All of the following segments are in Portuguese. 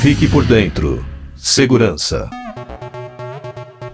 Fique por dentro. Segurança.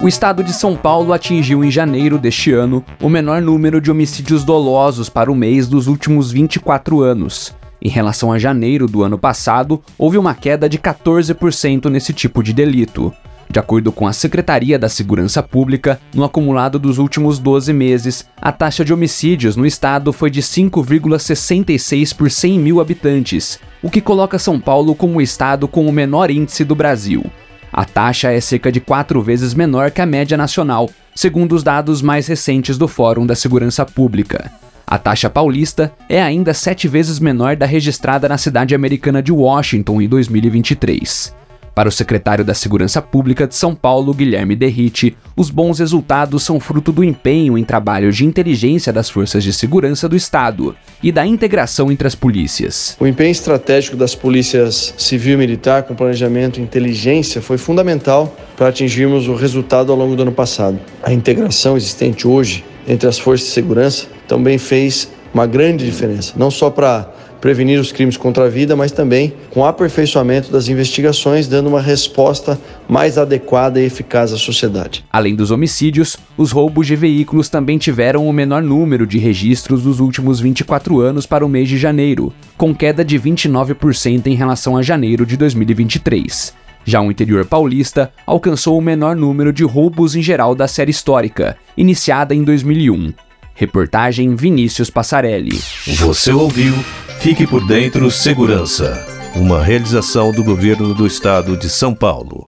O estado de São Paulo atingiu em janeiro deste ano o menor número de homicídios dolosos para o mês dos últimos 24 anos. Em relação a janeiro do ano passado, houve uma queda de 14% nesse tipo de delito. De acordo com a Secretaria da Segurança Pública, no acumulado dos últimos 12 meses, a taxa de homicídios no estado foi de 5,66 por 100 mil habitantes, o que coloca São Paulo como o estado com o menor índice do Brasil. A taxa é cerca de quatro vezes menor que a média nacional, segundo os dados mais recentes do Fórum da Segurança Pública. A taxa paulista é ainda sete vezes menor da registrada na cidade americana de Washington em 2023. Para o secretário da Segurança Pública de São Paulo, Guilherme Derrite, os bons resultados são fruto do empenho em trabalhos de inteligência das forças de segurança do Estado e da integração entre as polícias. O empenho estratégico das polícias civil e militar com planejamento e inteligência foi fundamental para atingirmos o resultado ao longo do ano passado. A integração existente hoje entre as forças de segurança também fez uma grande diferença, não só para prevenir os crimes contra a vida, mas também com aperfeiçoamento das investigações, dando uma resposta mais adequada e eficaz à sociedade. Além dos homicídios, os roubos de veículos também tiveram o menor número de registros dos últimos 24 anos para o mês de janeiro, com queda de 29% em relação a janeiro de 2023. Já o interior paulista alcançou o menor número de roubos em geral da série histórica, iniciada em 2001. Reportagem Vinícius Passarelli. Você ouviu Fique por Dentro Segurança, uma realização do governo do estado de São Paulo.